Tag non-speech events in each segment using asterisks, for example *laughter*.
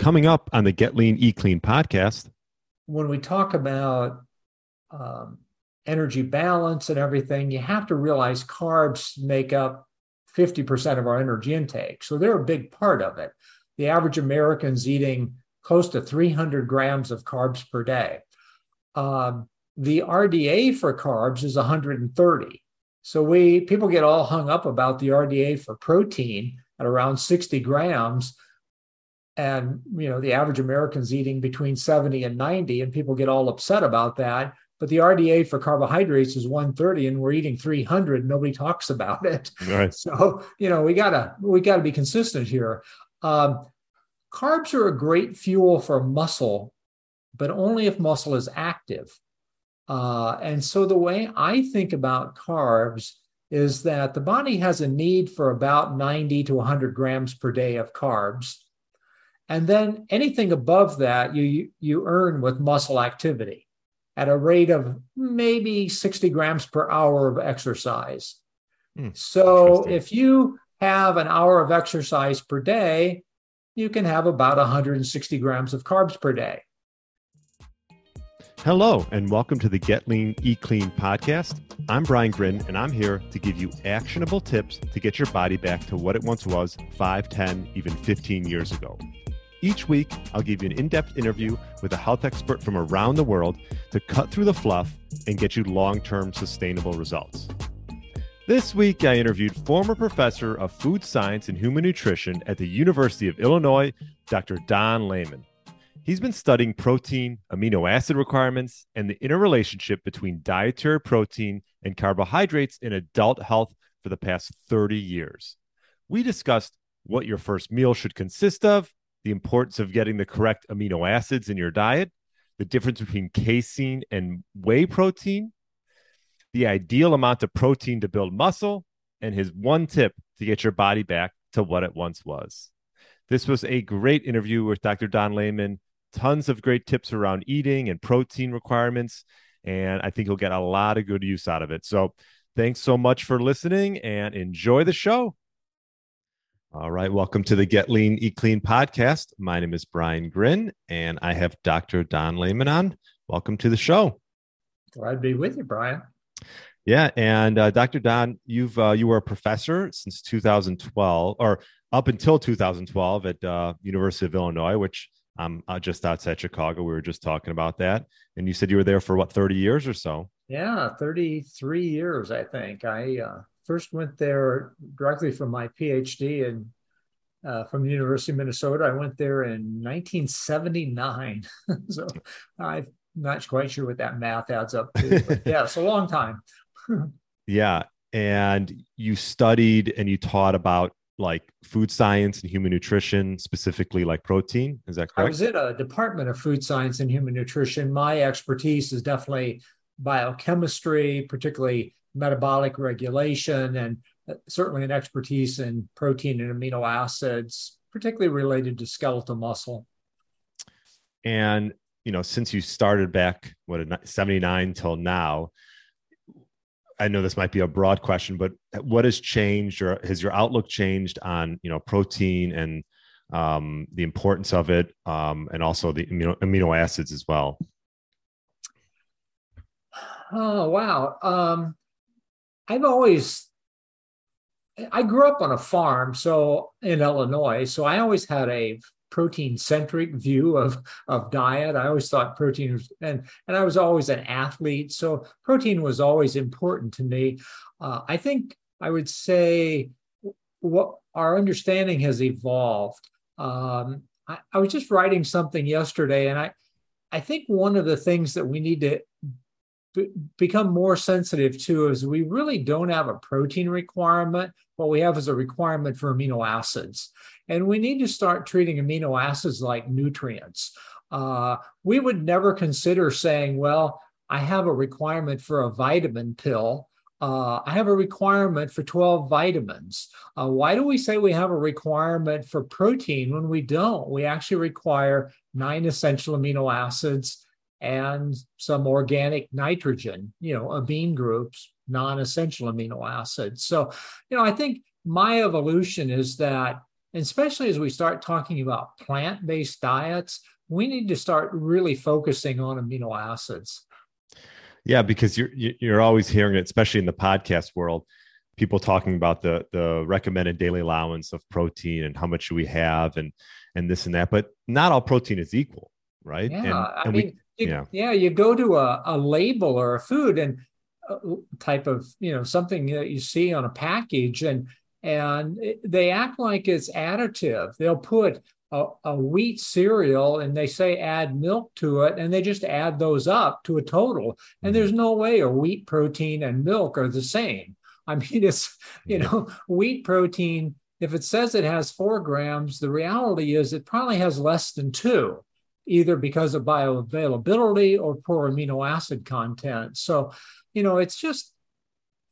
Coming up on the Get Lean, E Clean podcast. When we talk about um, energy balance and everything, you have to realize carbs make up 50% of our energy intake. So they're a big part of it. The average American's eating close to 300 grams of carbs per day. Um, the RDA for carbs is 130. So we people get all hung up about the RDA for protein at around 60 grams and you know the average american's eating between 70 and 90 and people get all upset about that. But the rda for carbohydrates is 130 and we're eating 300 nobody talks about it. Right. so you know we gotta we gotta be consistent here. Um, carbs are a great fuel for muscle but only if muscle is active. Uh, and so the way i think about carbs is that the body has a need for about 90 to 100 grams per day of carbs and then anything above that, you, you earn with muscle activity at a rate of maybe 60 grams per hour of exercise. Hmm, so if you have an hour of exercise per day, you can have about 160 grams of carbs per day. Hello, and welcome to the Get Lean, Eat Clean podcast. I'm Brian Grin, and I'm here to give you actionable tips to get your body back to what it once was 5, 10, even 15 years ago. Each week, I'll give you an in depth interview with a health expert from around the world to cut through the fluff and get you long term sustainable results. This week, I interviewed former professor of food science and human nutrition at the University of Illinois, Dr. Don Layman. He's been studying protein, amino acid requirements, and the interrelationship between dietary protein and carbohydrates in adult health for the past 30 years. We discussed what your first meal should consist of, the importance of getting the correct amino acids in your diet, the difference between casein and whey protein, the ideal amount of protein to build muscle, and his one tip to get your body back to what it once was. This was a great interview with Dr. Don Layman. Tons of great tips around eating and protein requirements. And I think you'll get a lot of good use out of it. So thanks so much for listening and enjoy the show. All right. Welcome to the Get Lean, Eat Clean podcast. My name is Brian Grin, and I have Dr. Don Layman on. Welcome to the show. Glad to be with you, Brian. Yeah, and uh, Dr. Don, you've uh, you were a professor since 2012, or up until 2012 at uh, University of Illinois, which I'm uh, just outside Chicago. We were just talking about that, and you said you were there for what 30 years or so. Yeah, 33 years, I think. I uh, first went there directly from my PhD in uh, from the University of Minnesota. I went there in 1979. *laughs* so I'm not quite sure what that math adds up to. But *laughs* yeah, it's a long time. *laughs* yeah. And you studied and you taught about like food science and human nutrition, specifically like protein. Is that correct? I was in a department of food science and human nutrition. My expertise is definitely biochemistry, particularly metabolic regulation and uh, certainly an expertise in protein and amino acids, particularly related to skeletal muscle. And, you know, since you started back, what, 79 till now, I know this might be a broad question, but what has changed or has your outlook changed on, you know, protein and um, the importance of it um, and also the amino, amino acids as well? Oh, wow. Um, I've always I grew up on a farm, so in Illinois, so I always had a protein centric view of of diet. I always thought protein was, and and I was always an athlete, so protein was always important to me. Uh, I think I would say what our understanding has evolved. Um, I, I was just writing something yesterday, and I I think one of the things that we need to become more sensitive to is we really don't have a protein requirement. What we have is a requirement for amino acids. And we need to start treating amino acids like nutrients. Uh, we would never consider saying, well, I have a requirement for a vitamin pill. Uh, I have a requirement for 12 vitamins. Uh, why do we say we have a requirement for protein when we don't? We actually require nine essential amino acids and some organic nitrogen, you know, amine groups, non essential amino acids. So, you know, I think my evolution is that especially as we start talking about plant based diets, we need to start really focusing on amino acids. Yeah, because you're you're always hearing it, especially in the podcast world, people talking about the the recommended daily allowance of protein and how much should we have and and this and that. But not all protein is equal, right? Yeah, and, I mean, we, you, yeah, yeah, you go to a, a label or a food and uh, type of you know something that you see on a package and and they act like it's additive. They'll put a, a, wheat cereal and they say add milk to it and they just add those up to a total. And mm-hmm. there's no way a wheat protein and milk are the same. I mean, *laughs* it's, you know, wheat protein, if it says it has four grams, the reality is it probably has less than two, either because of bioavailability or poor amino acid content. So, you know, it's just,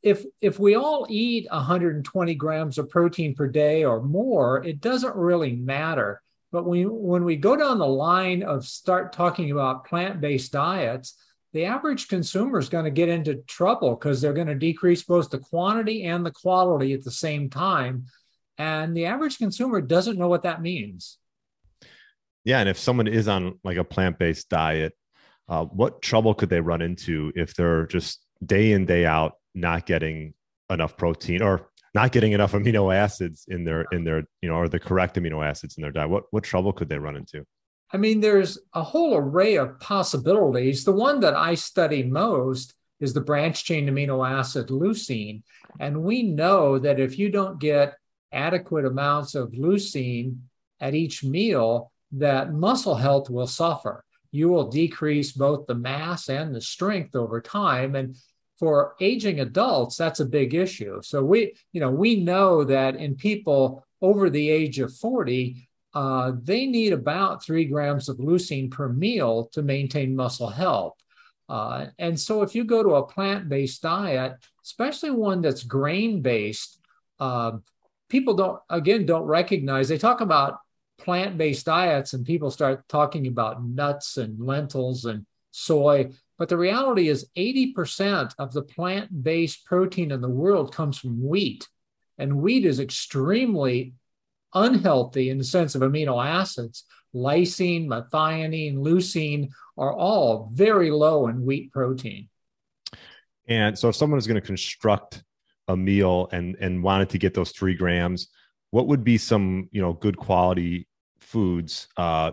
if if we all eat 120 grams of protein per day or more, it doesn't really matter. But when, when we go down the line of start talking about plant-based diets, the average consumer is going to get into trouble because they're going to decrease both the quantity and the quality at the same time. And the average consumer doesn't know what that means. Yeah. And if someone is on like a plant based diet, uh, what trouble could they run into if they're just day in, day out not getting enough protein or not getting enough *laughs* amino acids in their in their you know or the correct amino acids in their diet? What what trouble could they run into? I mean there's a whole array of possibilities. The one that i study most is the branch chain amino acid leucine. And we know that if you don't get adequate amounts of leucine at each meal that muscle health will suffer you will decrease both the mass and the strength over time and for aging adults, that's a big issue. So we, you know, we know that in people over the age of 40, uh, they need about three grams of leucine per meal to maintain muscle health. Uh, and so if you go to a plant-based diet, especially one that's grain-based, uh, people don't again don't recognize. They talk about plant-based diets, and people start talking about nuts and lentils and soy. But the reality is 80% of the plant based protein in the world comes from wheat. And wheat is extremely unhealthy in the sense of amino acids. Lysine, methionine, leucine are all very low in wheat protein. And so if someone is going to construct a meal and and wanted to get those three grams, what would be some you know good quality foods? Uh,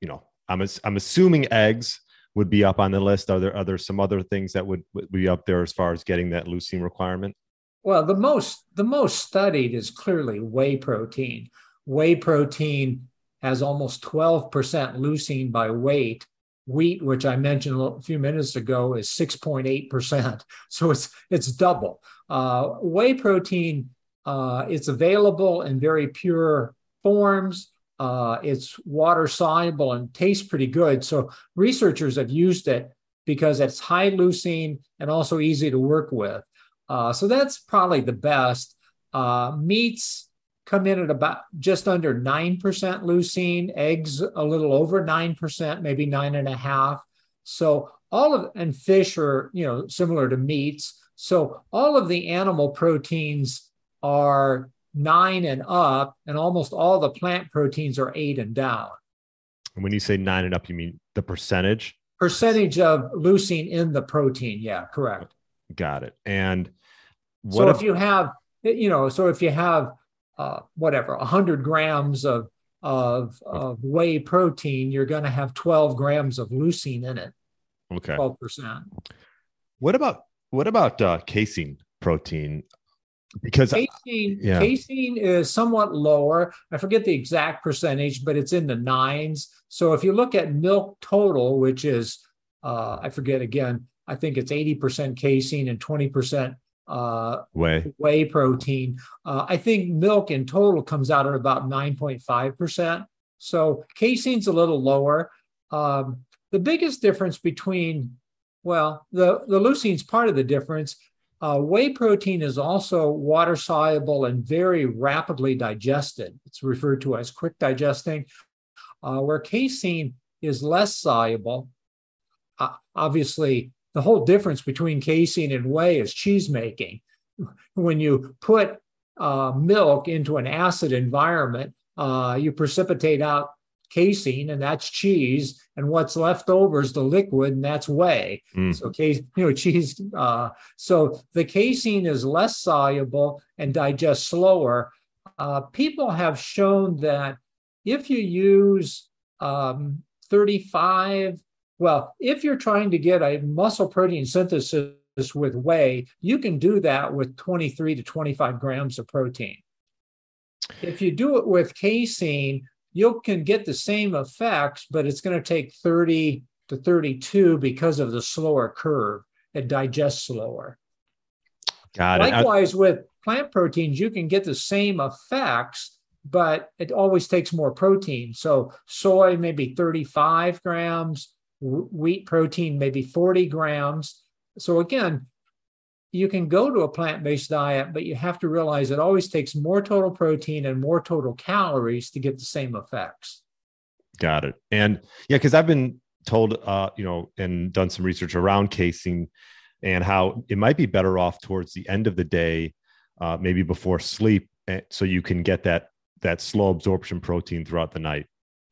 you know, I'm I'm assuming eggs would be up on the list? Are there are there some other things that would, would be up there as far as getting that leucine requirement? Well, the most the most studied is clearly whey protein. Whey protein has almost 12% leucine by weight. Wheat, which I mentioned a few minutes ago, is 6.8%. *laughs* So it's it's double. Uh, whey protein, uh, it's available in very pure forms. Uh, it's water soluble and tastes pretty good. So researchers have used it because it's high leucine and also easy to work with. Uh, so that's probably the best. Uh, meats come in at about just under 9% leucine, eggs a little over 9%, maybe nine and a half. So all of, and fish are, you know, similar to meats. So all of the animal proteins are nine and up, and almost all the plant proteins are eight and down. And when you say nine and up, you mean the percentage? Percentage of leucine in the protein. Yeah, correct. Got it. And so if, if you have, you know, so if you have uh, whatever, 100 grams of, of, of whey protein, you're going to have 12 grams of leucine in it. Okay. 12%. What about, what about uh, casein protein? Because casein, yeah. casein is somewhat lower. I forget the exact percentage, but it's in the nines. So if you look at milk total, which is uh, I forget again, I think it's 80% casein and 20% uh, whey whey protein. Uh, I think milk in total comes out at about 9.5%. So casein's a little lower. Um, the biggest difference between, well, the, the leucine's part of the difference. Uh, whey protein is also water soluble and very rapidly digested. It's referred to as quick digesting, uh, where casein is less soluble. Uh, obviously, the whole difference between casein and whey is cheese making. When you put uh, milk into an acid environment, uh, you precipitate out casein, and that's cheese, and what's left over is the liquid, and that's whey. Mm. So, case, you know, cheese. Uh, so the casein is less soluble and digests slower. Uh, people have shown that if you use um, 35, well, if you're trying to get a muscle protein synthesis with whey, you can do that with 23 to 25 grams of protein. If you do it with casein, you can get the same effects, but it's going to take 30 to 32 because of the slower curve. It digests slower. Got it. Likewise, with plant proteins, you can get the same effects, but it always takes more protein. So, soy maybe 35 grams, wheat protein maybe 40 grams. So, again, you can go to a plant based diet, but you have to realize it always takes more total protein and more total calories to get the same effects. Got it. And yeah, because I've been told, uh, you know, and done some research around casein and how it might be better off towards the end of the day, uh, maybe before sleep, eh, so you can get that that slow absorption protein throughout the night.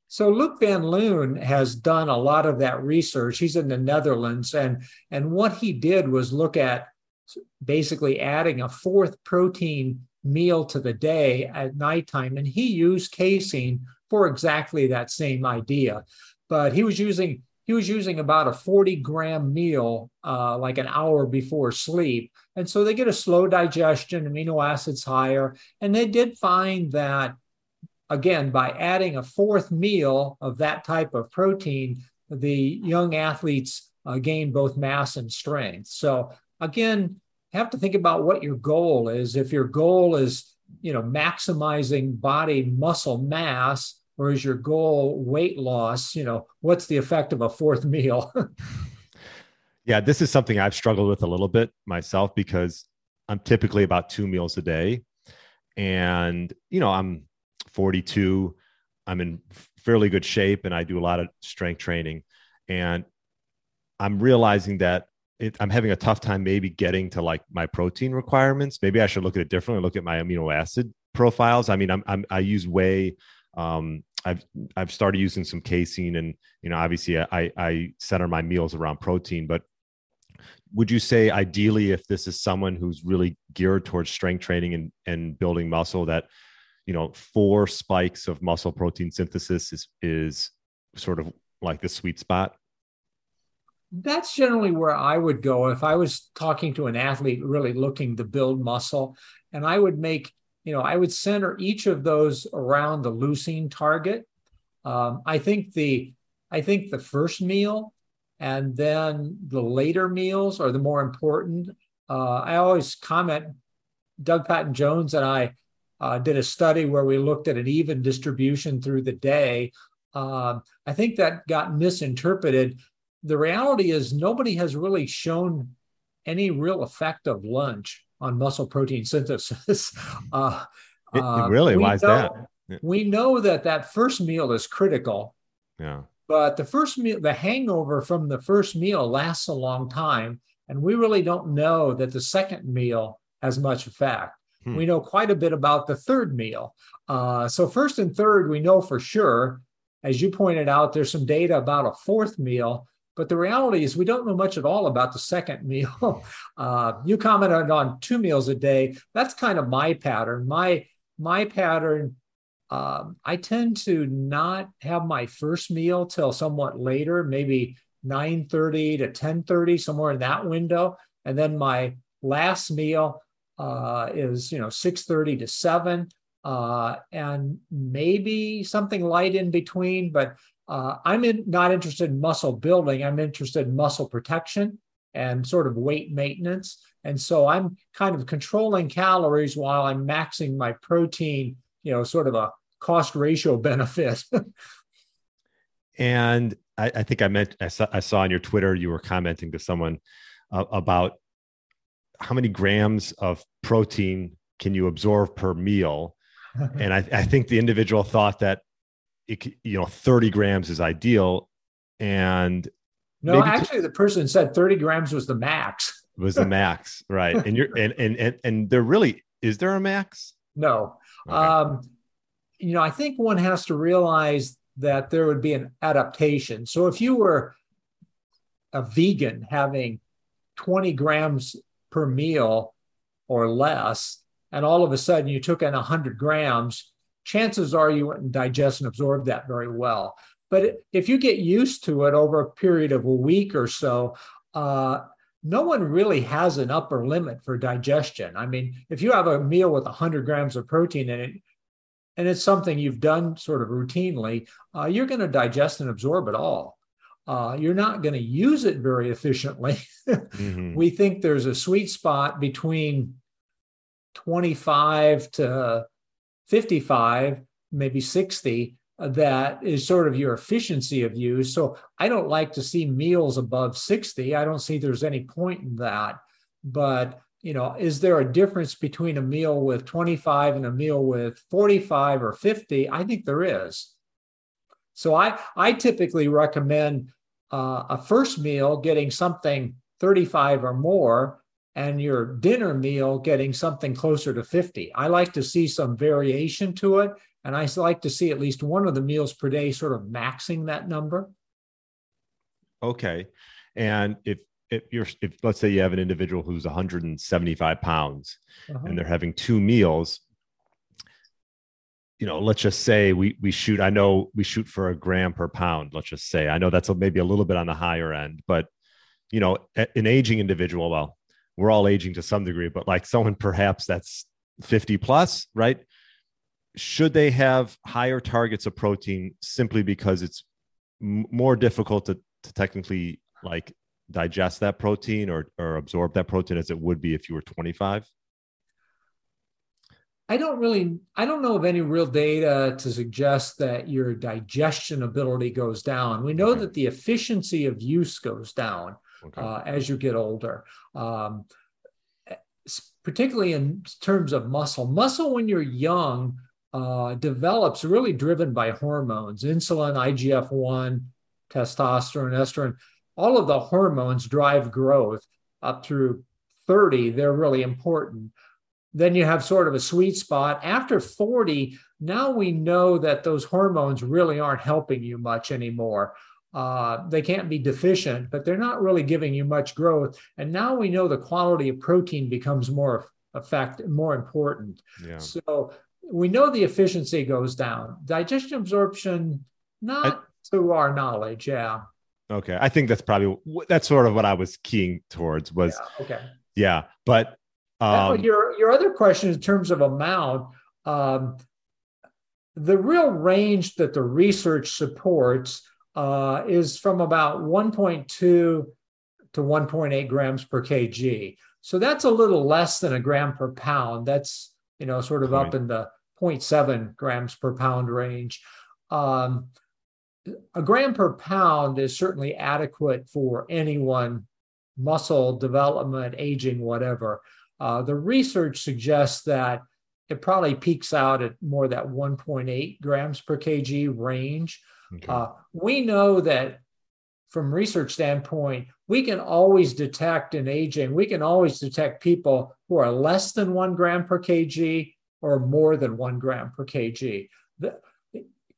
So Luc van Loon has done a lot of that research. He's in the Netherlands, and and what he did was look at basically adding a fourth protein meal to the day at nighttime. And he used casein for exactly that same idea. But he was using he was using about a 40 gram meal uh, like an hour before sleep. And so they get a slow digestion, amino acids higher. And they did find that, again, by adding a fourth meal of that type of protein, the young athletes uh, gain both mass and strength. So again, have to think about what your goal is. If your goal is, you know, maximizing body muscle mass, or is your goal weight loss, you know, what's the effect of a fourth meal? *laughs* yeah, this is something I've struggled with a little bit myself because I'm typically about two meals a day. And, you know, I'm 42, I'm in fairly good shape, and I do a lot of strength training. And I'm realizing that it, I'm having a tough time maybe getting to like my protein requirements. Maybe I should look at it differently. Look at my amino acid profiles. I mean, I'm, I'm I use whey. Um, I've I've started using some casein, and you know, obviously, I I center my meals around protein. But would you say, ideally, if this is someone who's really geared towards strength training and and building muscle, that you know, four spikes of muscle protein synthesis is is sort of like the sweet spot? That's generally where I would go if I was talking to an athlete really looking to build muscle. And I would make, you know, I would center each of those around the leucine target. Um, I think the, I think the first meal and then the later meals are the more important. Uh, I always comment. Doug Paddon-Jones and I uh, did a study where we looked at an even distribution through the day. Uh, I think that got misinterpreted the reality is nobody has really shown any real effect of lunch on muscle protein synthesis. *laughs* uh, uh, really? Why is that? We know that that first meal is critical. Yeah. But the first meal, the hangover from the first meal lasts a long time. And we really don't know that the second meal has much effect. Hmm. We know quite a bit about the third meal. Uh, so, first and third, we know for sure. As you pointed out, there's some data about a fourth meal but the reality is, we don't know much at all about the second *laughs* meal. Uh, you commented on two meals a day. That's kind of my pattern. My my pattern. Um, I tend to not have my first meal till somewhat later, maybe 9:30 to 10:30, somewhere in that window, and then my last meal uh, is you know 6:30 to 7, uh, and maybe something light in between. But uh, I'm in, not interested in muscle building. I'm interested in muscle protection and sort of weight maintenance. And so I'm kind of controlling calories while I'm maxing my protein, you know, sort of a cost ratio *laughs* benefit. and I, I, think I meant, I saw, I saw on your Twitter, you were commenting to someone uh, about how many grams of protein can you absorb per meal. *laughs* and I, I think the individual thought that it, you know 30 grams is ideal and no actually t- the person said 30 grams was the max *laughs* was the max right and you're and, and and and they're really is there a max? No. Okay. Um, you know, I think one has to realize that there would be an adaptation. So if you were a vegan having 20 grams per meal or less, and all of a sudden you took in 100 grams, chances are you wouldn't digest and absorb that very well. But if you get used to it over a period of a week or so, uh, no one really has an upper limit for digestion. I mean, if you have a meal with 100 grams of protein in it, and it's something you've done sort of routinely, uh, you're going to digest and absorb it all. Uh, you're not going to use it very efficiently. *laughs* mm-hmm. We think there's a sweet spot between 25 to 55, maybe 60, uh, that is sort of your efficiency of use. So I don't like to see meals above 60. I don't see there's any point in that. But, you know, is there a difference between a meal with 25 and a meal with 45 or 50? I think there is. So I, I typically recommend uh, a first meal getting something 35 or more and your dinner meal getting something closer to 50. I like to see some variation to it. And I like to see at least one of the meals per day sort of maxing that number. Okay. And if if you're if let's say you have an individual who's 175 pounds uh-huh. and they're having two meals, you know, let's just say we we shoot. I know we shoot for a gram per pound. Let's just say I know that's a, maybe a little bit on the higher end, but you know, an aging individual. Well, we're all aging to some degree, but like someone perhaps that's 50 plus, right? Should they have higher targets of protein simply because it's more difficult to, to technically like digest that protein or, or absorb that protein as it would be if you were 25? I don't really, I don't know of any real data to suggest that your digestion ability goes down. We know that the efficiency of use goes down okay. uh, as you get older. Um, particularly in terms of muscle. Muscle, when you're young, uh, develops really driven by hormones insulin, IGF 1, testosterone, estrogen. All of the hormones drive growth up through 30. They're really important. Then you have sort of a sweet spot. After 40, now we know that those hormones really aren't helping you much anymore. Uh, they can't be deficient, but they're not really giving you much growth. And now we know the quality of protein becomes more effect, more important. Yeah. So we know the efficiency goes down. Digestion absorption, not I, to our knowledge. Yeah. Okay, I think that's probably that's sort of what I was keying towards. Was yeah, okay. Yeah, but um, your your other question in terms of amount. Um, the real range that the research supports uh, is from about 1.2 to 1.8 grams per kg. So that's a little less than a gram per pound. That's you know sort of up in the 0.7 grams per pound range. Um, a gram per pound is certainly adequate for anyone, muscle development, aging, whatever. Uh, the research suggests that it probably peaks out at more that 1.8 grams per kg range. Okay. Uh, we know that from research standpoint, we can always detect in aging, we can always detect people who are less than one gram per kg or more than one gram per kg. The,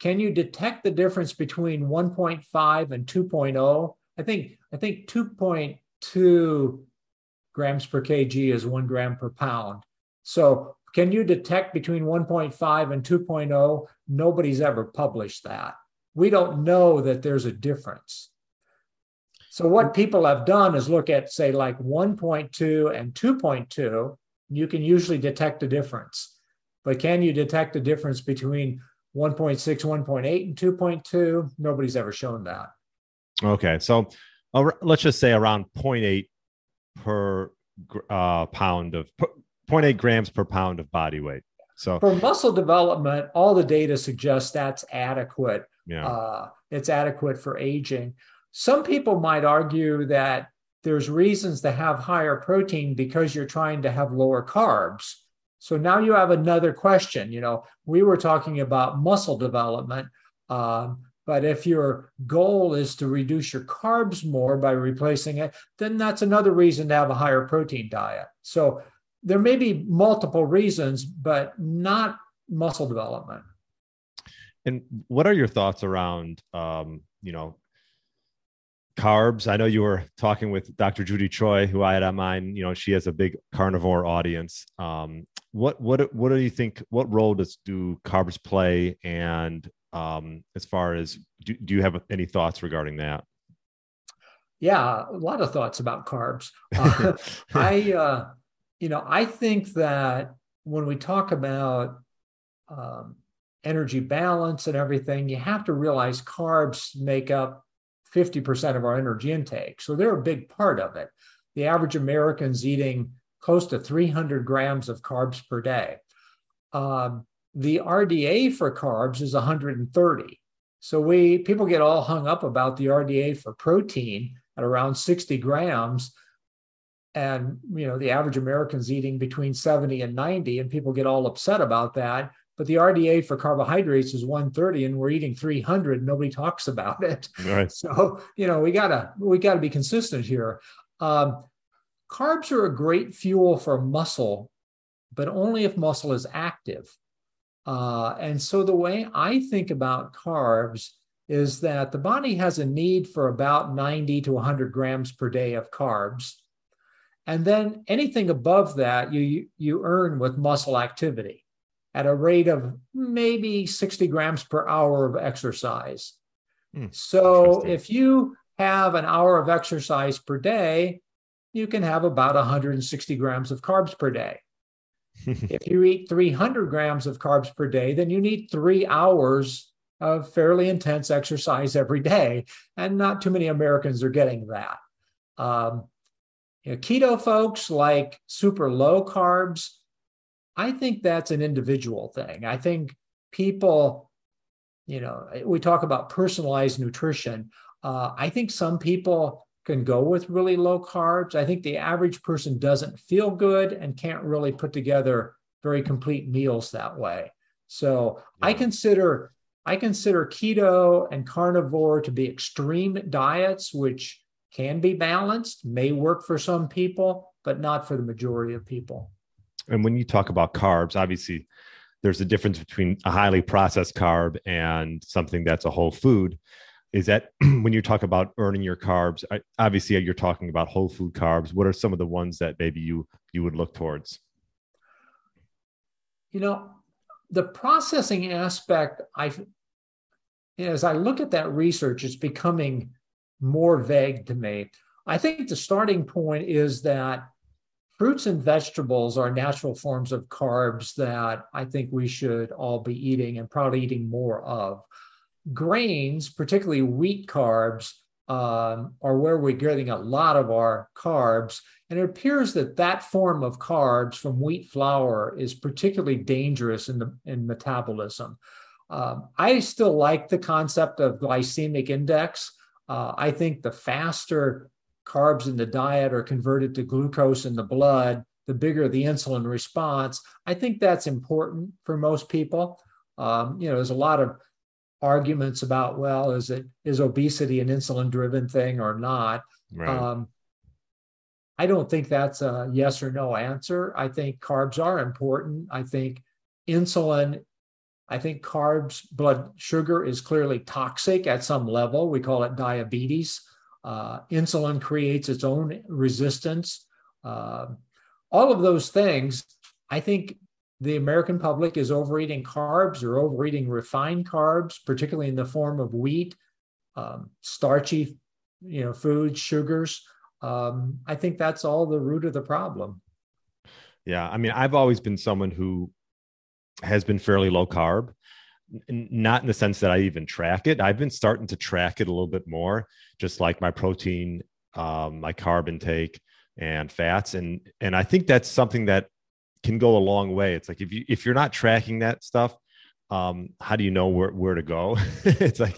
can you detect the difference between 1.5 and 2.0? I think I think 2.2 grams per kg is one gram per pound. So can you detect between 1.5 and 2.0? Nobody's ever published that we don't know that there's a difference. So what people have done is look at say like 1.2 and 2.2, you can usually detect a difference. But can you detect a difference between 1.6, 1.8 and 2.2? Nobody's ever shown that. Okay. So uh, let's just say around 0.8 per uh, pound of 0.8 grams per pound of body weight. So for muscle development, all the data suggests that's adequate yeah. Uh, it's adequate for aging. Some people might argue that there's reasons to have higher protein because you're trying to have lower carbs. So now you have another question. You know, we were talking about muscle development, um, but if your goal is to reduce your carbs more by replacing it, then that's another reason to have a higher protein diet. So there may be multiple reasons, but not muscle development. And what are your thoughts around, um, you know, carbs? I know you were talking with Dr. Judy Cho, who I had on mine. You know, she has a big carnivore audience. Um, what what what do you think? What role does do carbs play? And um, as far as do, do you have any thoughts regarding that? Yeah, a lot of thoughts about carbs. *laughs* Uh, I, uh, you know, I think that when we talk about um, energy balance and everything, you have to realize carbs make up 50% of our energy intake. So they're a big part of it. The average American's eating close to 300 grams of carbs per day. Um, the RDA for carbs is 130. So we people get all hung up about the RDA for protein at around 60 grams. And you know, the average American's eating between 70 and 90, and people get all upset about that. But the RDA for carbohydrates is 130, and we're eating 300. Nobody talks about it. Right. *laughs* So you know, we gotta we gotta be consistent here. Um, carbs are a great fuel for muscle, but only if muscle is active. Uh, and so the way I think about carbs is that the body has a need for about 90 to 100 grams per day of carbs. And then anything above that you, you earn with muscle activity at a rate of maybe 60 grams per hour of exercise. Hmm, so if you have an hour of exercise per day, you can have about 160 grams of carbs per day. *laughs* if you eat 300 grams of carbs per day, then you need three hours of fairly intense exercise every day. And not too many Americans are getting that. Um, you know, keto folks like super low carbs. I think that's an individual thing. I think people, you know, we talk about personalized nutrition. Uh, I think some people can go with really low carbs. I think the average person doesn't feel good and can't really put together very complete meals that way. So yeah. I consider I consider keto and carnivore to be extreme diets, which can be balanced, may work for some people, but not for the majority of people. And when you talk about carbs, obviously there's a difference between a highly processed carb and something that's a whole food. Is that *clears throat* when you talk about earning your carbs obviously you're talking about whole food carbs. What are some of the ones that maybe you you would look towards? You know the processing aspect i as i look at that research it's becoming more vague to me. I think the starting point is that fruits and vegetables are natural forms of carbs that i think we should all be eating and probably eating more of grains, particularly wheat carbs, um, are where we're getting a lot of our carbs. And it appears that that form of carbs from wheat flour is particularly dangerous in, the, in metabolism. Um, I still like the concept of glycemic index. Uh, I think the faster carbs in the diet are converted to glucose in the blood, the bigger the insulin response. I think that's important for most people. Um, you know, there's a lot of arguments about well is it is obesity an insulin driven thing or not right. um, i don't think that's a yes or no answer i think carbs are important i think insulin i think carbs blood sugar is clearly toxic at some level we call it diabetes uh, insulin creates its own resistance uh, all of those things i think the American public is overeating carbs or overeating refined carbs, particularly in the form of wheat, um, starchy, you know, foods, sugars. Um, I think that's all the root of the problem. Yeah, I mean, I've always been someone who has been fairly low carb, not in the sense that I even track it. I've been starting to track it a little bit more, just like my protein, um, my carb intake, and fats, and and I think that's something that can go a long way. It's like if you if you're not tracking that stuff, um, how do you know where where to go? *laughs* it's like,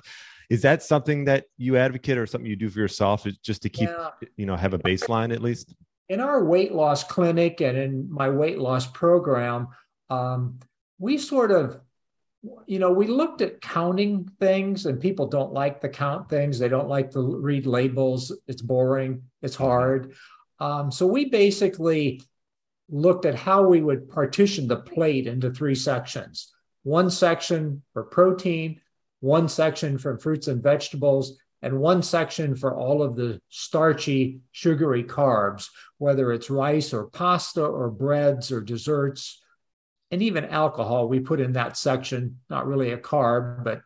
is that something that you advocate or something you do for yourself, just to keep yeah. you know have a baseline at least? In our weight loss clinic and in my weight loss program, um, we sort of you know, we looked at counting things, and people don't like the count things. They don't like to read labels. It's boring. It's mm-hmm. hard. Um, so we basically looked at how we would partition the plate into three sections one section for protein, one section for fruits and vegetables, and one section for all of the starchy, sugary carbs, whether it's rice or pasta or breads or desserts, and even alcohol. We put in that section, not really a carb, but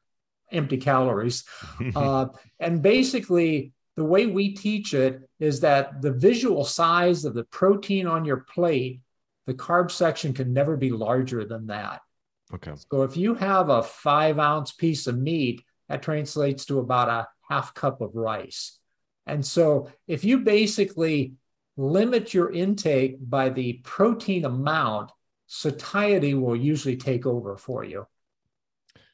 empty calories. *laughs* uh, and basically, the way we teach it is that the visual size of the protein on your plate, the carb section can never be larger than that. Okay. So if you have a five ounce piece of meat, that translates to about a half cup of rice. And so if you basically limit your intake by the protein amount, satiety will usually take over for you.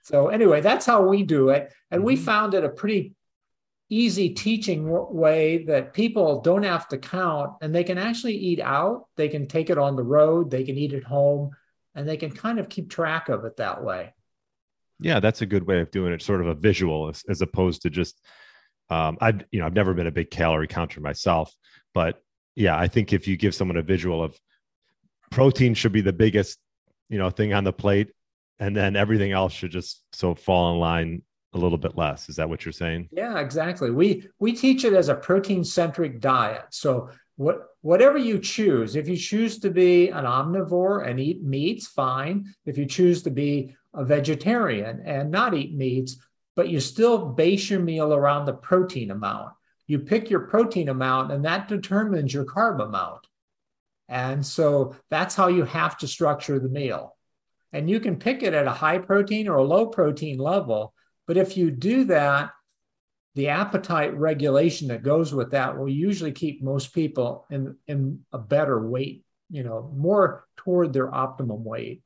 So anyway, that's how we do it. And mm-hmm. we found it a pretty easy teaching way that people don't have to count and they can actually eat out. They can take it on the road, they can eat at home, and they can kind of keep track of it that way. Yeah, that's a good way of doing it, sort of a visual as, as opposed to just um I've you know, I've never been a big calorie counter myself, but yeah, I think if you give someone a visual of protein should be the biggest, you know, thing on the plate and then everything else should just so fall in line a little bit less. Is that what you're saying? Yeah, exactly. We we teach it as a protein centric diet. So what whatever you choose, if you choose to be an omnivore and eat meats, fine. If you choose to be a vegetarian and not eat meats, but you still base your meal around the protein amount. You pick your protein amount, and that determines your carb amount. And so that's how you have to structure the meal. And you can pick it at a high protein or a low protein level. But if you do that, the appetite regulation that goes with that will usually keep most people in, in a better weight, you know, more toward their optimum weight.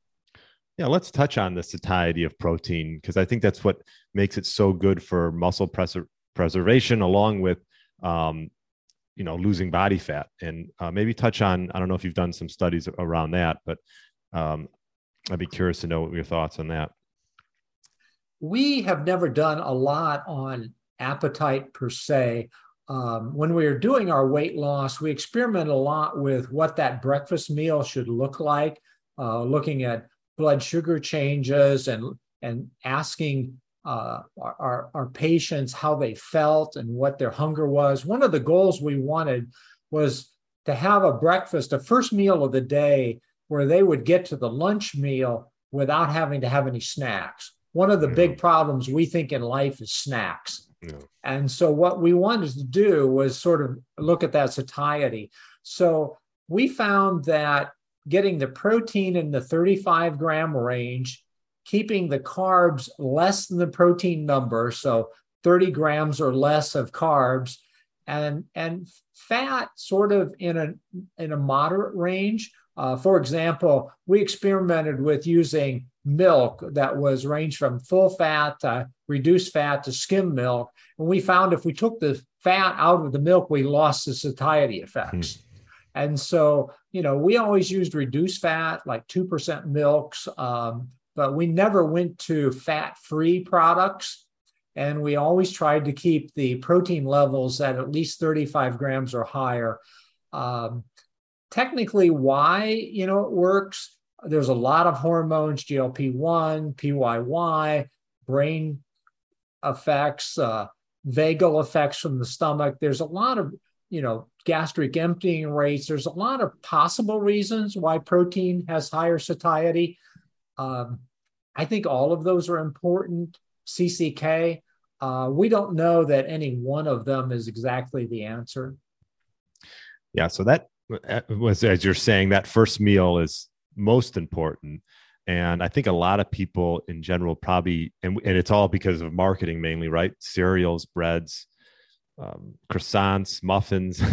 Yeah, let's touch on the satiety of protein because I think that's what makes it so good for muscle pres- preservation, along with, um, you know, losing body fat. And uh, maybe touch on I don't know if you've done some studies around that, but um, I'd be curious to know what your thoughts on that. We have never done a lot on appetite per se. Um, when we were doing our weight loss, we experimented a lot with what that breakfast meal should look like, uh, looking at blood sugar changes and and asking uh, our, our patients how they felt and what their hunger was. One of the goals we wanted was to have a breakfast, a first meal of the day where they would get to the lunch meal without having to have any snacks. One of the yeah. big problems we think in life is snacks. Yeah. And so, what we wanted to do was sort of look at that satiety. So, we found that getting the protein in the 35 gram range, keeping the carbs less than the protein number, so 30 grams or less of carbs, and, and fat sort of in a, in a moderate range uh, for example, we experimented with using milk that was ranged from full fat to reduced fat to skim milk. And we found if we took the fat out of the milk, we lost the satiety effects. Hmm. And so, you know, we always used reduced fat, like 2% milks, um, but we never went to fat free products. And we always tried to keep the protein levels at at least 35 grams or higher. Um, technically why you know it works there's a lot of hormones glp-1 pyy brain effects uh, vagal effects from the stomach there's a lot of you know gastric emptying rates there's a lot of possible reasons why protein has higher satiety um, i think all of those are important. Cck uh, we don't know that any one of them is exactly the answer. Yeah so that was as you're saying that first meal is most important. And i think a lot of people in general probably and, and it's all because of marketing mainly right? Cereals breads um, croissants muffins. *laughs*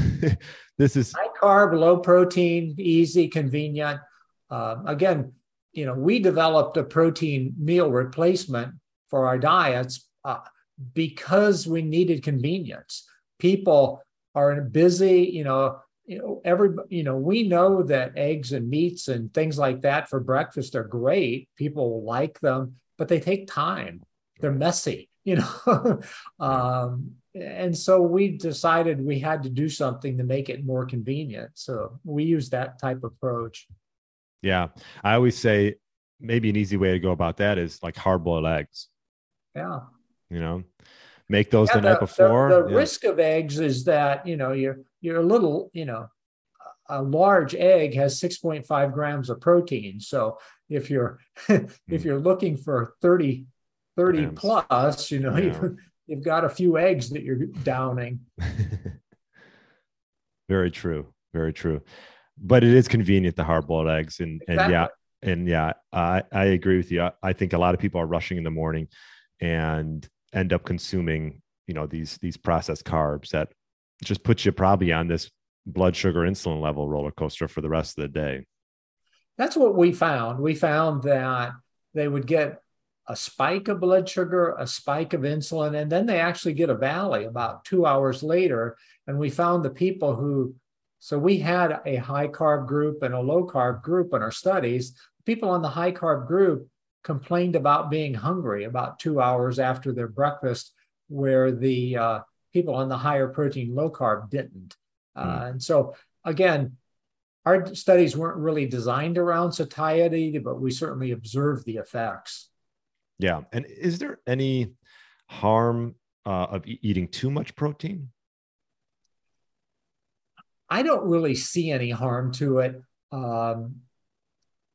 This is high carb low protein easy convenient. Uh, again you know we developed a protein meal replacement for our diets uh, because we needed convenience people are busy you know you know, every you know, we know that eggs and meats and things like that for breakfast are great. People like them, but they take time. They're messy. you know. *laughs* um, and so we decided we had to do something to make it more convenient. So we use that type of approach. Yeah. I always say maybe an easy way to go about that is like hard boiled eggs. Yeah. You know, make those yeah, the, night before. The, the yeah. risk of eggs is that, you know, you're, you're a little, you know, a large egg has 6.5 grams of protein. So if you're, *laughs* if hmm. you're looking for 30, 30 grams. plus, you know, yeah. you've, you've got a few eggs that you're downing. *laughs* Very true. Very true. But it is convenient to hard boiled eggs. And, exactly. and yeah, and yeah, I, I agree with you. I, I think a lot of people are rushing in the morning and end up consuming, you know, these these processed carbs that just puts you probably on this blood sugar insulin level roller coaster for the rest of the day. That's what we found. We found that they would get a spike of blood sugar, a spike of insulin, and then they actually get a valley about two hours later. And we found the people who so we had a high carb group and a low carb group in our studies. People on the high carb group complained about being hungry about two hours after their breakfast, where the uh, people on the higher protein, low carb didn't. Mm. Uh, and so, again, our studies weren't really designed around satiety, but we certainly observed the effects. Yeah. And is there any harm uh, of e- eating too much protein? I don't really see any harm to it. Um,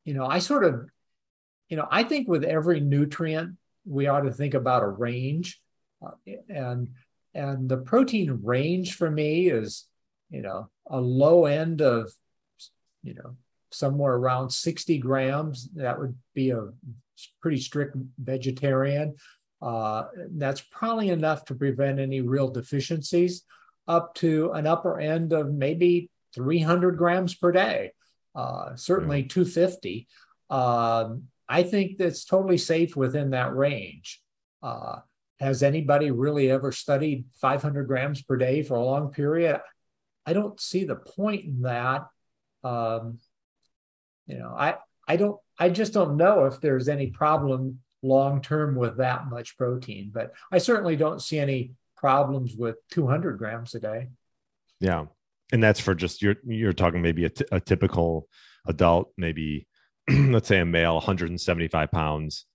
you know, I sort of, you know, I think with every nutrient, we ought to think about a range, uh, and and the protein range for me is, you know, a low end of, you know, somewhere around 60 grams. That would be a pretty strict vegetarian. Uh, that's probably enough to prevent any real deficiencies up to an upper end of maybe 300 grams per day, uh, certainly yeah. 250. Um, I think that's totally safe within that range. Uh, has anybody really ever studied 500 grams per day for a long period? I don't see the point in that. Um, you know, I I don't I just don't know if there's any problem long term with that much protein, but I certainly don't see any problems with 200 grams a day. Yeah. And that's for just you're you're talking maybe a, t- a typical adult, maybe *clears throat* let's say a male, 175 pounds.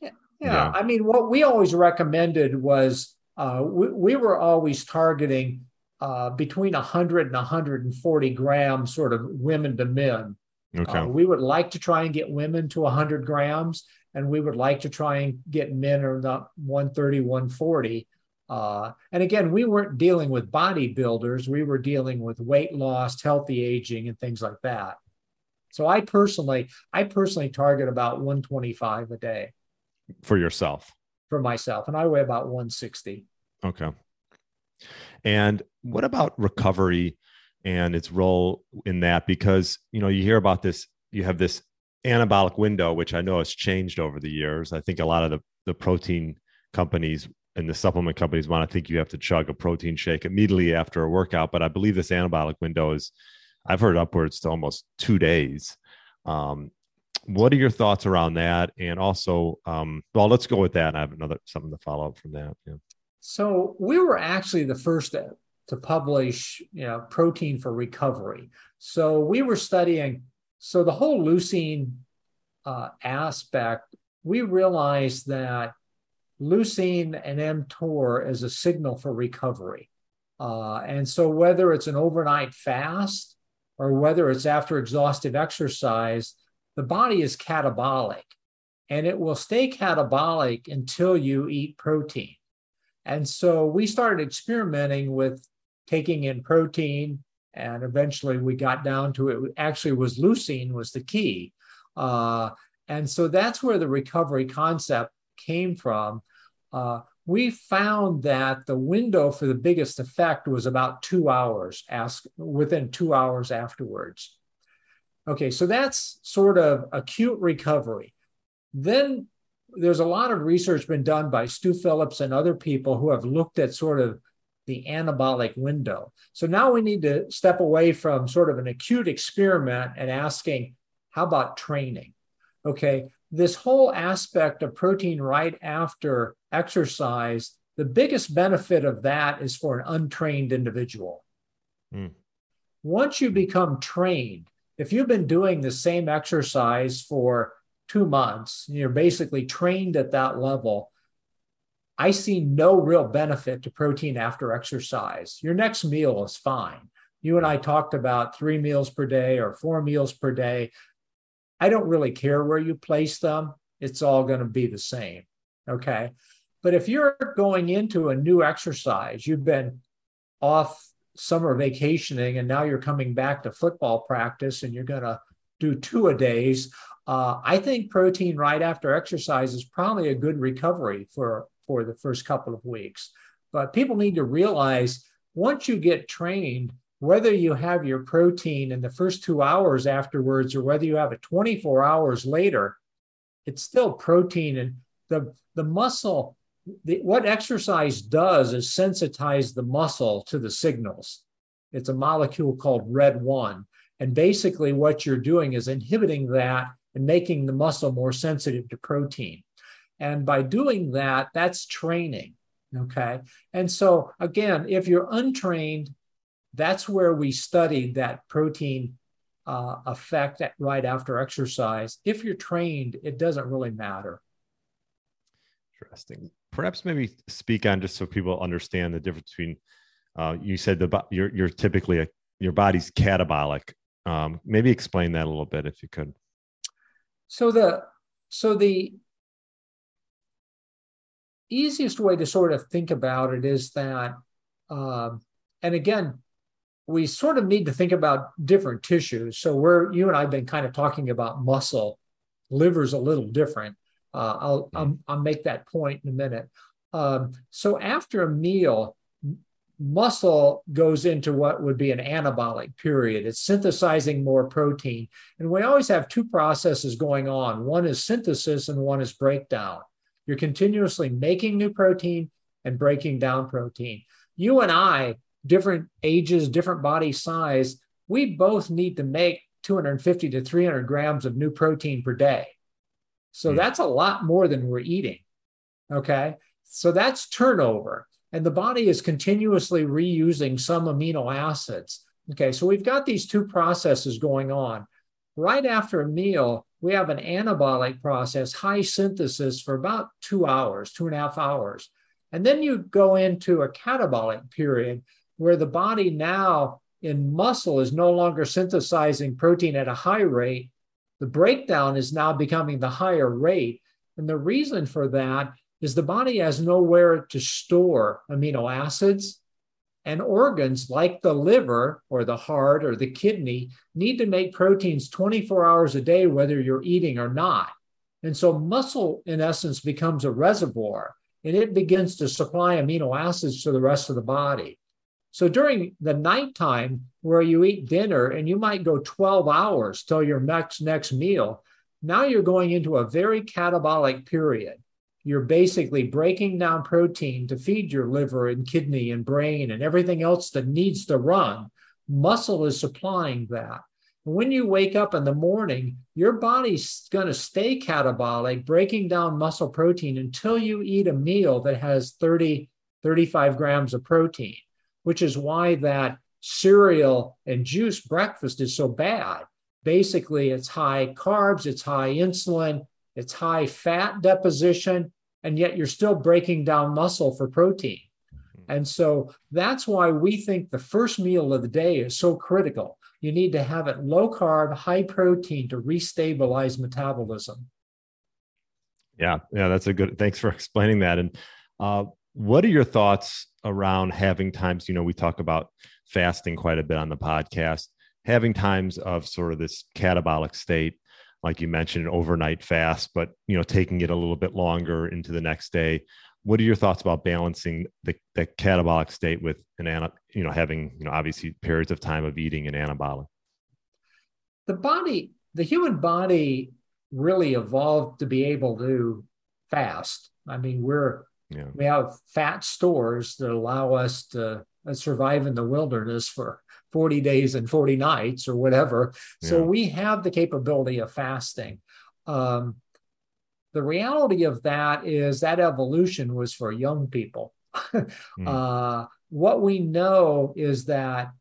Yeah. yeah. yeah. I mean, what we always recommended was uh, we, we were always targeting uh, between 100 and 140 grams, sort of women to men. Okay. Uh, we would like to try and get women to 100 grams, and we would like to try and get men around 130, 140. Uh, and again, we weren't dealing with bodybuilders, we were dealing with weight loss, healthy aging, and things like that. So I personally, I personally target about 125 a day for yourself. For myself, and I weigh about 160. Okay. And what about recovery and its role in that? Because you know, you hear about this, you have this anabolic window, which I know has changed over the years. I think a lot of the, the protein companies and the supplement companies want to think you have to chug a protein shake immediately after a workout. But I believe this anabolic window is, I've heard upwards to almost two days. Um, what are your thoughts around that? And also, um, well, let's go with that. I have another something to follow up from that. Yeah. So we were actually the first to, to publish, you know, protein for recovery. So we were studying. So the whole leucine uh, aspect, we realized that leucine and mTOR as a signal for recovery. Uh, and so, whether it's an overnight fast or whether it's after exhaustive exercise, the body is catabolic and it will stay catabolic until you eat protein. And so, we started experimenting with taking in protein, and eventually we got down to it actually was leucine was the key. Uh, and so that's where the recovery concept came from, uh, we found that the window for the biggest effect was about two hours, ask, within two hours afterwards. Okay, so that's sort of acute recovery. Then there's a lot of research been done by Stu Phillips and other people who have looked at sort of the anabolic window. So now we need to step away from sort of an acute experiment and asking, how about training? Okay, this whole aspect of protein right after exercise, the biggest benefit of that is for an untrained individual. Mm. Once you become trained, if you've been doing the same exercise for two months, you're basically trained at that level. I see no real benefit to protein after exercise. Your next meal is fine. You and I talked about three meals per day or four meals per day. I don't really care where you place them, it's all going to be the same. Okay. But if you're going into a new exercise, you've been off summer vacationing and now you're coming back to football practice and you're going to do two a days uh, i think protein right after exercise is probably a good recovery for for the first couple of weeks. But people need to realize once you get trained whether you have your protein in the first two hours afterwards or whether you have it 24 hours later it's still protein and the the muscle the, what exercise does is sensitize the muscle to the signals. It's a molecule called REDD1. And basically, what you're doing is inhibiting that and making the muscle more sensitive to protein. And by doing that, that's training. Okay. And so, again, if you're untrained, that's where we studied that protein uh, effect right after exercise. If you're trained, it doesn't really matter. Interesting perhaps maybe speak on just so people understand the difference between uh, you said the you're you're typically a, your body's catabolic. Um, maybe explain that a little bit if you could. So the so the easiest way to sort of think about it is that, um, and again, we sort of need to think about different tissues. So we're you and I've been kind of talking about muscle. Liver's a little different. Uh, I'll, I'll, I'll make that point in a minute. Um, so after a meal, muscle goes into what would be an anabolic period. It's synthesizing more protein. And we always have two processes going on one is synthesis and one is breakdown. You're continuously making new protein and breaking down protein. You and I, different ages, different body size, we both need to make 250 to 300 grams of new protein per day. So mm. that's a lot more than we're eating. Okay. So that's turnover. And the body is continuously reusing some amino acids. Okay. So we've got these two processes going on. Right after a meal, we have an anabolic process, high synthesis for about two hours, two and a half hours. And then you go into a catabolic period where the body now in muscle is no longer synthesizing protein at a high rate, the breakdown is now becoming the higher rate. And the reason for that is the body has nowhere to store amino acids. And organs like the liver or the heart or the kidney need to make proteins 24 hours a day, whether you're eating or not. And so muscle, in essence, becomes a reservoir and it begins to supply amino acids to the rest of the body. So during the nighttime where you eat dinner and you might go 12 hours till your next next meal, now you're going into a very catabolic period. You're basically breaking down protein to feed your liver and kidney and brain and everything else that needs to run. Muscle is supplying that. When you wake up in the morning, your body's going to stay catabolic, breaking down muscle protein until you eat a meal that has 30, 35 grams of protein which is why that cereal and juice breakfast is so bad. Basically, it's high carbs, it's high insulin, it's high fat deposition, and yet you're still breaking down muscle for protein. And so that's why we think the first meal of the day is so critical. You need to have it low carb, high protein to restabilize metabolism. Yeah, yeah, that's a good. Thanks for *laughs* explaining that. And uh, what are your thoughts around having times, you know, we talk about fasting quite a bit on the podcast, having times of sort of this catabolic state, like you mentioned, overnight fast, but, you know, taking it a little bit longer into the next day. What are your thoughts about balancing the, the catabolic state with an, you know, having, you know, obviously periods of time of eating and anabolic? The body, the human body really evolved to be able to fast. I mean, we're yeah. We have fat stores that allow us to uh, survive in the wilderness for 40 days and 40 nights or whatever. So yeah. we have the capability of fasting. Um, the reality of that is that evolution was for young people. *laughs* mm. uh, what we know is that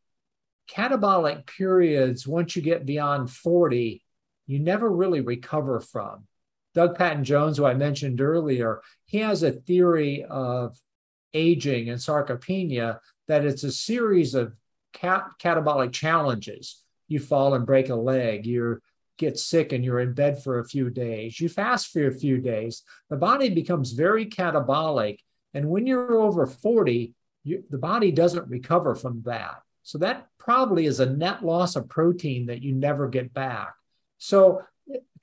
catabolic periods, once you get beyond 40, you never really recover from. Doug Paddon-Jones, who I mentioned earlier, he has a theory of aging and sarcopenia that it's a series of cat- catabolic challenges. You fall and break a leg, you get sick and you're in bed for a few days, you fast for a few days. The body becomes very catabolic. And when you're over 40, you, the body doesn't recover from that. So that probably is a net loss of protein that you never get back. So,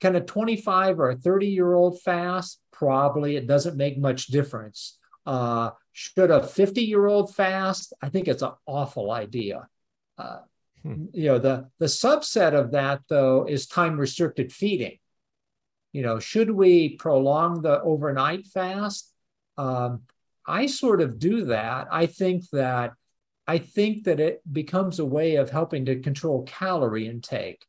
kind of 25 or a 30 year old fast, probably it doesn't make much difference. Uh, should a 50 year old fast? I think it's an awful idea. Uh, hmm. You know, the, the subset of that, though, is time restricted feeding. You know, should we prolong the overnight fast? Um, I sort of do that. I think that I think that it becomes a way of helping to control calorie intake.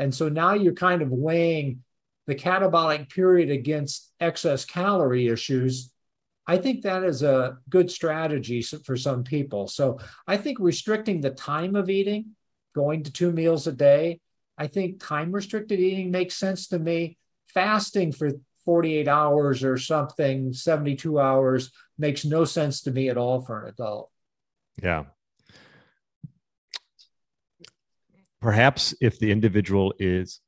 And so now you're kind of weighing the catabolic period against excess calorie issues. I think that is a good strategy for some people. So I think restricting the time of eating, going to two meals a day, I think time restricted eating makes sense to me. Fasting for 48 hours or something, 72 hours, makes no sense to me at all for an adult. Yeah. Perhaps if the individual is,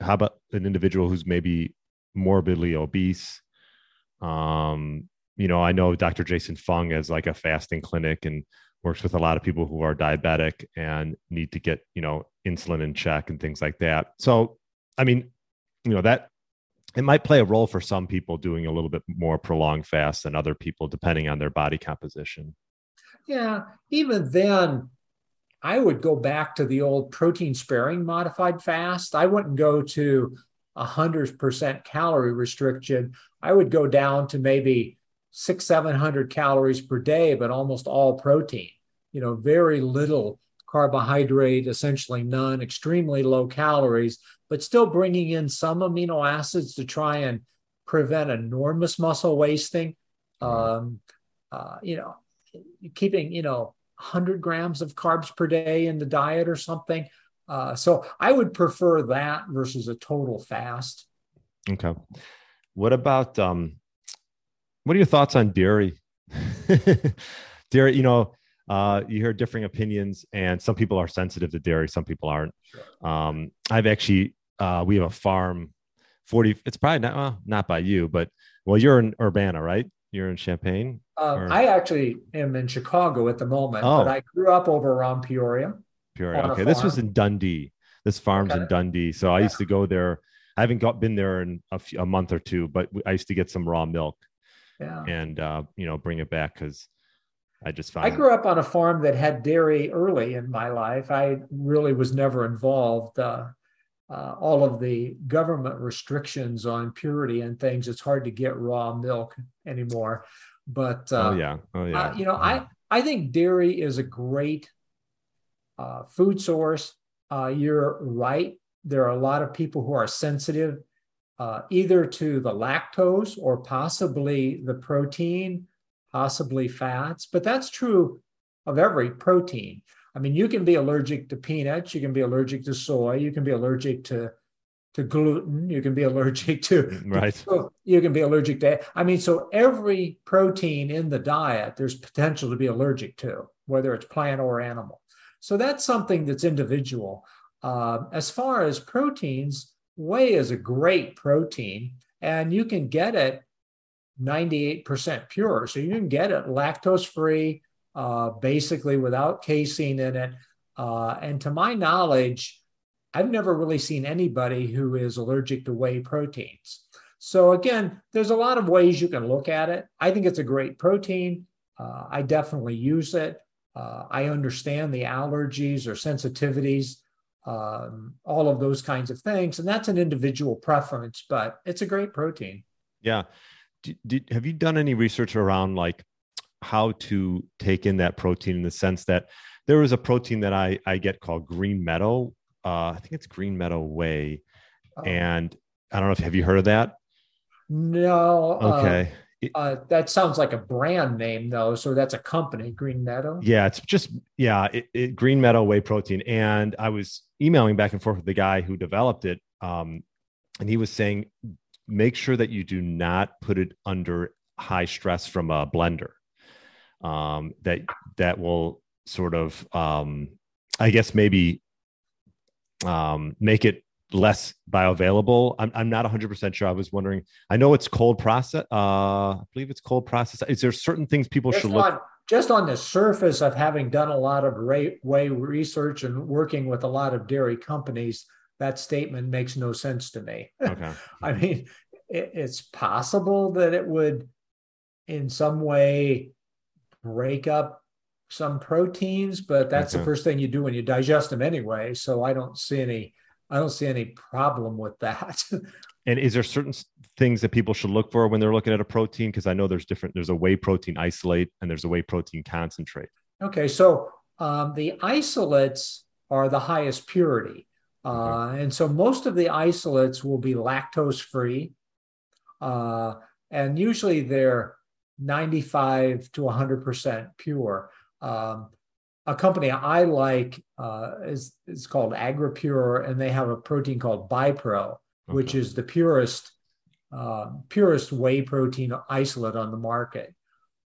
how about an individual who's maybe morbidly obese? Um, you know, I know Dr. Jason Fung has like a fasting clinic and works with a lot of people who are diabetic and need to get, you know, insulin in check and things like that. So, I mean, you know, that it might play a role for some people doing a little bit more prolonged fast than other people, depending on their body composition. Yeah, even then, I would go back to the old protein sparing modified fast. I wouldn't go to a hundred percent calorie restriction. I would go down to maybe six, seven hundred calories per day, but almost all protein. You know, very little carbohydrate, essentially none, extremely low calories, but still bringing in some amino acids to try and prevent enormous muscle wasting. Um, uh, you know, keeping, you know, 100 grams of carbs per day in the diet or something. Uh, so I would prefer that versus a total fast. Okay. What about um, what are your thoughts on dairy? *laughs* dairy, you know, uh, you hear differing opinions, and some people are sensitive to dairy, some people aren't. Sure. Um, I've actually, uh, we have a farm, 40, it's probably not, well, not by you, but well, you're in Urbana, right? You're in Champaign? Uh, I actually am in Chicago at the moment, oh. but I grew up over around Peoria. Peoria. Okay. This was in Dundee. This farm's okay. in Dundee. So I used to go there. I haven't got been there in a, few, a month or two, but I used to get some raw milk yeah. and, uh, you know, bring it back because I just found I grew up on a farm that had dairy early in my life. I really was never involved. Uh, uh, all of the government restrictions on purity and things, it's hard to get raw milk anymore. But uh, oh yeah, oh yeah. you know, yeah. I I think dairy is a great uh, food source. Uh, you're right. There are a lot of people who are sensitive uh, either to the lactose or possibly the protein, possibly fats. But that's true of every protein. I mean, you can be allergic to peanuts, you can be allergic to soy, you can be allergic to to gluten, you can be allergic to *laughs* right. You can be allergic to I mean, so every protein in the diet there's potential to be allergic to, whether it's plant or animal. So that's something that's individual. Uh, as far as proteins, whey is a great protein, and you can get it 98% pure. So you can get it lactose free, uh, basically without casein in it. Uh, and to my knowledge, I've never really seen anybody who is allergic to whey proteins. So again, there's a lot of ways you can look at it. I think it's a great protein. Uh, I definitely use it. Uh, I understand the allergies or sensitivities, um, all of those kinds of things, and that's an individual preference. But it's a great protein. Yeah. Did, did, have you done any research around like how to take in that protein in the sense that there is a protein that I, I get called green meadow. Uh, I think it's green meadow whey. Oh. And I don't know if have you heard of that? No. uh, Okay. Uh, that sounds like a brand name, though. So that's a company, Green Meadow. Yeah, it's just yeah, it, it, Green Meadow Whey Protein, and I was emailing back and forth with the guy who developed it, um, and he was saying, make sure that you do not put it under high stress from a blender. Um, that that will sort of, um, I guess maybe um, make it less bioavailable. I'm, I'm not 100% sure. I was wondering, I know it's cold process. Uh, I believe it's cold process. Is there certain things people Just should look? just on the surface of having done a lot of whey research and working with a lot of dairy companies, that statement makes no sense to me. Okay. *laughs* I mean, it, it's possible that it would, in some way, break up some proteins, but that's the first thing you do when you digest them anyway. So I don't see any, I don't see any problem with that. *laughs* And is there certain things that people should look for when they're looking at a protein? Because I know there's different. There's a whey protein isolate and there's a whey protein concentrate. Okay, so um, the isolates are the highest purity. Uh, and so most of the isolates will be lactose free. Uh, and usually they're 95 to 100% pure. Um, a company I like uh, is, is called Agropur, and they have a protein called Bipro, which is the purest, uh, purest whey protein isolate on the market.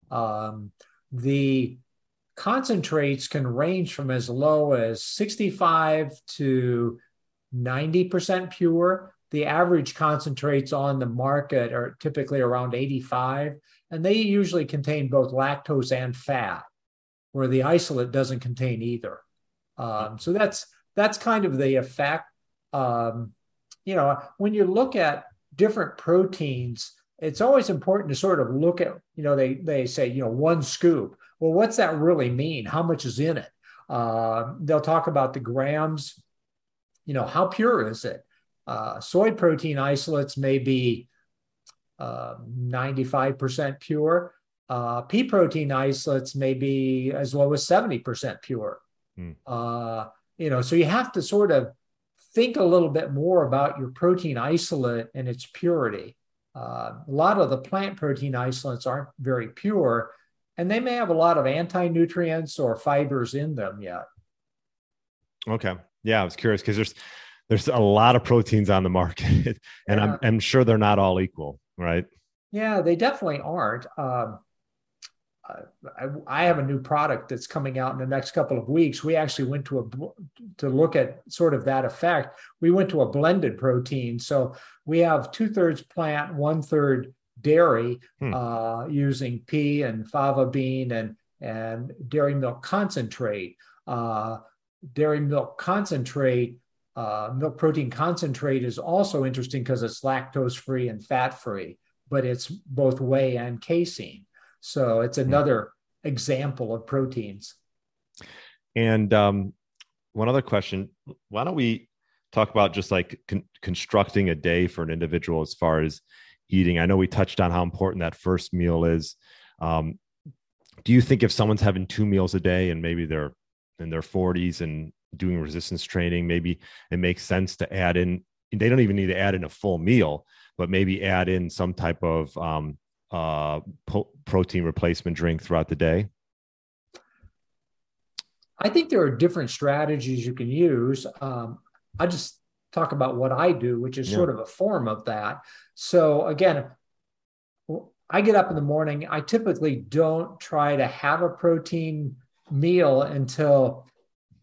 Um, the concentrates can range from as low as 65 to 90% pure. The average concentrates on the market are typically around 85, and they usually contain both lactose and fat, where the isolate doesn't contain either. Um, so that's that's kind of the effect. Um, you know, when you look at different proteins, it's always important to sort of look at, you know, they they say, you know, one scoop. Well, what's that really mean? How much is in it? Uh, they'll talk about the grams. You know, how pure is it? Uh, soy protein isolates may be uh, 95% pure. Uh, pea protein isolates may be as low as 70% pure. Hmm. Uh, you know, so you have to sort of think a little bit more about your protein isolate and its purity. Uh, a lot of the plant protein isolates aren't very pure, and they may have a lot of anti nutrients or fibers in them yet. Okay. Yeah, I was curious because there's there's a lot of proteins on the market, *laughs* and I'm I'm sure they're not all equal, right? Yeah, they definitely aren't. Um, I, I have a new product that's coming out in the next couple of weeks. We actually went to a to look at sort of that effect. We went to a blended protein, so we have two thirds plant, one third dairy, Hmm. uh, using pea and fava bean and and dairy milk concentrate. Uh, dairy milk concentrate, uh, milk protein concentrate is also interesting because it's lactose free and fat free, but it's both whey and casein. So it's another example of proteins. And um, one other question: Why don't we talk about just like con- constructing a day for an individual as far as eating? I know we touched on how important that first meal is. Um, do you think if someone's having two meals a day and maybe they're in their 40s and doing resistance training, maybe it makes sense to add in? They don't even need to add in a full meal, but maybe add in some type of um, uh, po- protein replacement drink throughout the day. I think there are different strategies you can use. Um, I just talk about what I do, which is Yeah. sort of a form of that. So again, I get up in the morning. I typically don't try to have a protein meal until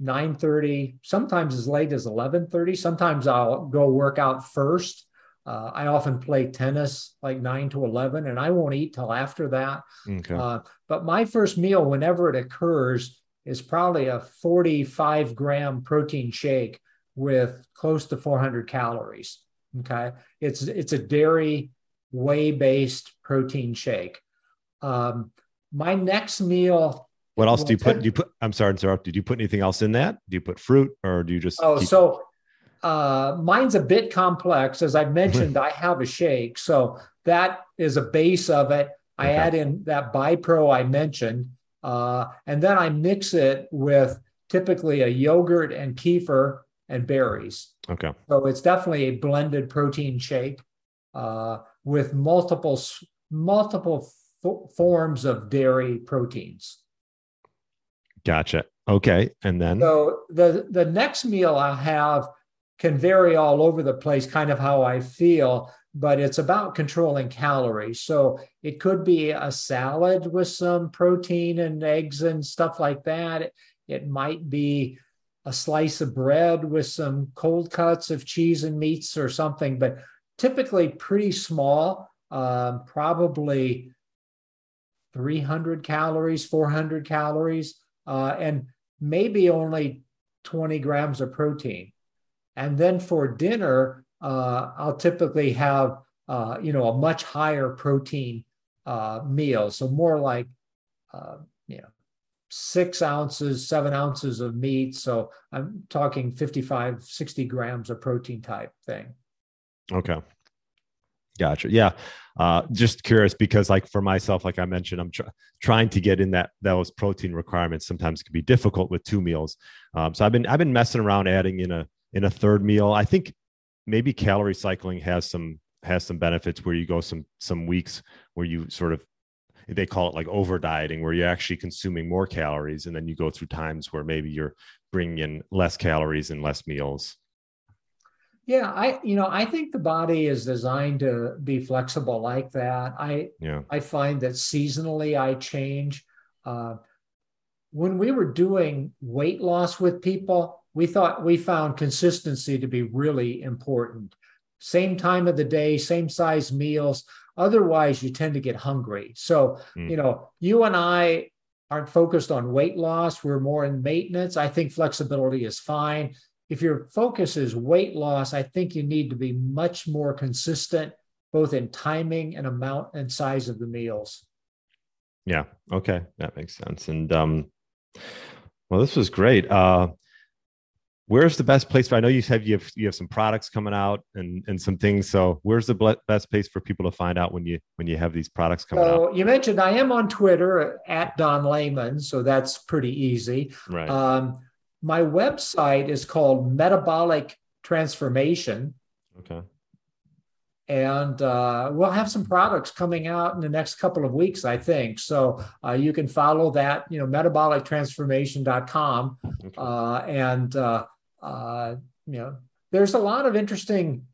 9:30, sometimes as late as 11:30. Sometimes I'll go work out first. Uh, I often play tennis like 9 to 11, and I won't eat till after that. Okay. Uh, but my first meal, whenever it occurs, is probably a 45 gram protein shake with close to 400 calories. Okay, it's it's a dairy whey based protein shake. Um, my next meal. What else do you put? Do you put? I'm sorry to interrupt. Did you put anything else in that? Do you put fruit or do you just? Oh, so uh, mine's a bit complex. As I mentioned, *laughs* I have a shake, so that is a base of it. I Okay. add in that Bipro I mentioned, uh, and then I mix it with typically a yogurt and kefir and berries. okay. So it's definitely a blended protein shake. Uh, with multiple multiple f- forms of dairy proteins. Gotcha. Okay, and then so the the next meal I have can vary all over the place, kind of how I feel, but it's about controlling calories. So it could be a salad with some protein and eggs and stuff like that. It might be a slice of bread with some cold cuts of cheese and meats or something, but typically pretty small, um, probably 300 calories, 400 calories, uh, and maybe only 20 grams of protein. And then for dinner, uh, I'll typically have, uh, you know, a much higher protein uh, meal. So more like, uh, you know, six ounces, seven ounces of meat. So I'm talking 55, 60 grams of protein type thing. Okay. Gotcha. Yeah. Uh, just curious because, like for myself, like I mentioned, I'm tr- trying to get in that those protein requirements. Sometimes can be difficult with two meals. Um, so I've been I've been messing around adding in a in a third meal. I think maybe calorie cycling has some has some benefits where you go some some weeks where you sort of they call it like over dieting where you're actually consuming more calories and then you go through times where maybe you're bringing in less calories and less meals yeah i you know i think the body is designed to be flexible like that i yeah i find that seasonally i change uh, when we were doing weight loss with people we thought we found consistency to be really important same time of the day same size meals Otherwise, you tend to get hungry. So, mm. you know, you and I aren't focused on weight loss. We're more in maintenance. I think flexibility is fine. If your focus is weight loss, I think you need to be much more consistent, both in timing and amount and size of the meals. Yeah. Okay. That makes sense. And, um, well, this was great. Uh, where's the best place for i know you have you have you have some products coming out and and some things so where's the best place for people to find out when you when you have these products coming so out you mentioned i am on twitter at don layman so that's pretty easy right um, my website is called metabolic transformation okay and uh, we'll have some products coming out in the next couple of weeks i think so uh, you can follow that you know metabolictransformation.com okay. uh, and uh, uh, you know, there's a lot of interesting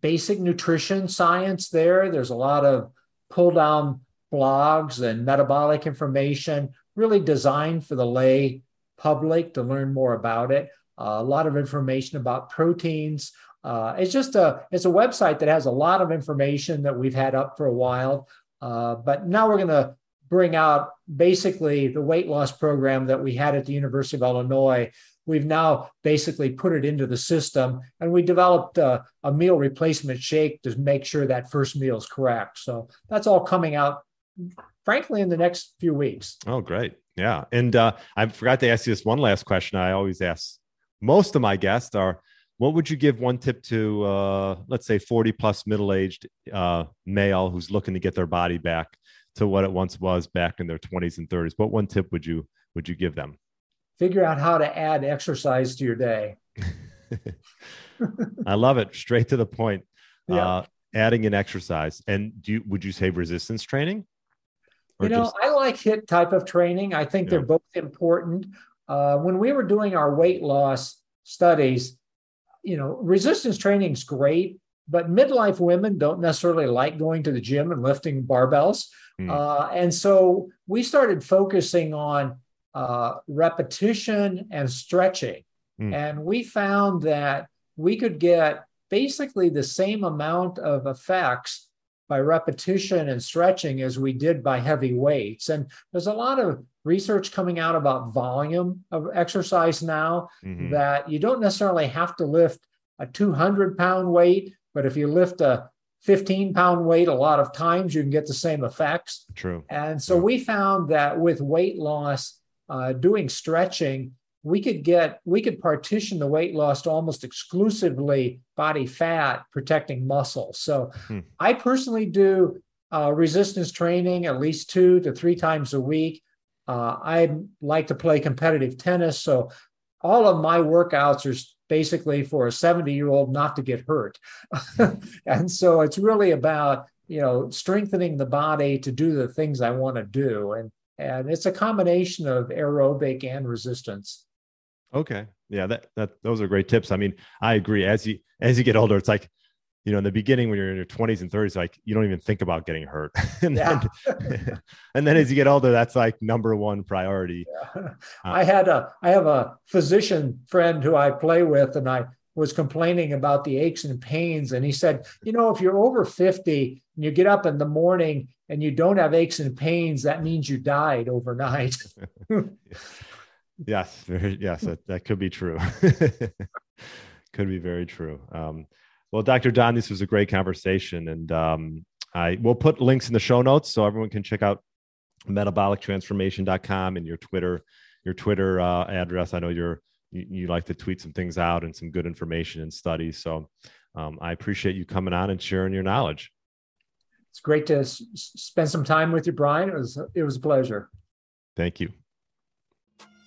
basic nutrition science there. There's a lot of pull down blogs and metabolic information, really designed for the lay public to learn more about it. Uh, a lot of information about proteins. Uh, it's just a it's a website that has a lot of information that we've had up for a while. Uh, but now we're going to bring out basically the weight loss program that we had at the University of Illinois we've now basically put it into the system and we developed a, a, meal replacement shake to make sure that first meal is correct so that's all coming out frankly in the next few weeks oh great yeah and uh, i forgot to ask you this one last question i always ask most of my guests are what would you give one tip to uh, let's say 40 plus middle-aged uh, male who's looking to get their body back to what it once was back in their 20s and 30s what one tip would you would you give them figure out how to add exercise to your day. *laughs* *laughs* I love it. Straight to the point. Yeah. Uh, adding an exercise. And do you, would you say resistance training? You know, just... I like HIT type of training. I think yeah. they're both important. Uh, when we were doing our weight loss studies, you know, resistance training is great, but midlife women don't necessarily like going to the gym and lifting barbells. Mm. Uh, and so we started focusing on uh, repetition and stretching. Mm. And we found that we could get basically the same amount of effects by repetition and stretching as we did by heavy weights. And there's a lot of research coming out about volume of exercise now mm-hmm. that you don't necessarily have to lift a 200 pound weight, but if you lift a 15 pound weight a lot of times, you can get the same effects. True. And so yeah. we found that with weight loss, uh, doing stretching, we could get we could partition the weight loss to almost exclusively body fat, protecting muscle. So hmm. I personally do uh, resistance training at least two to three times a week. Uh, I like to play competitive tennis, so all of my workouts are basically for a 70 year old not to get hurt. *laughs* and so it's really about you know, strengthening the body to do the things I want to do. And and it's a combination of aerobic and resistance. Okay. Yeah, that that those are great tips. I mean, I agree. As you as you get older, it's like, you know, in the beginning when you're in your 20s and 30s, like you don't even think about getting hurt. *laughs* and yeah. then *laughs* and then as you get older, that's like number one priority. Yeah. Uh, I had a I have a physician friend who I play with, and I was complaining about the aches and pains. And he said, you know, if you're over 50 and you get up in the morning and you don't have aches and pains, that means you died overnight. *laughs* yes, very, yes, that, that could be true. *laughs* could be very true. Um, well, Dr. Don, this was a great conversation. And um, I will put links in the show notes so everyone can check out metabolictransformation.com and your Twitter, your Twitter uh, address. I know you're you, you, like to tweet some things out and some good information and studies. So um, I appreciate you coming on and sharing your knowledge. It's great to s- spend some time with you, Brian. It was it was a pleasure. Thank you.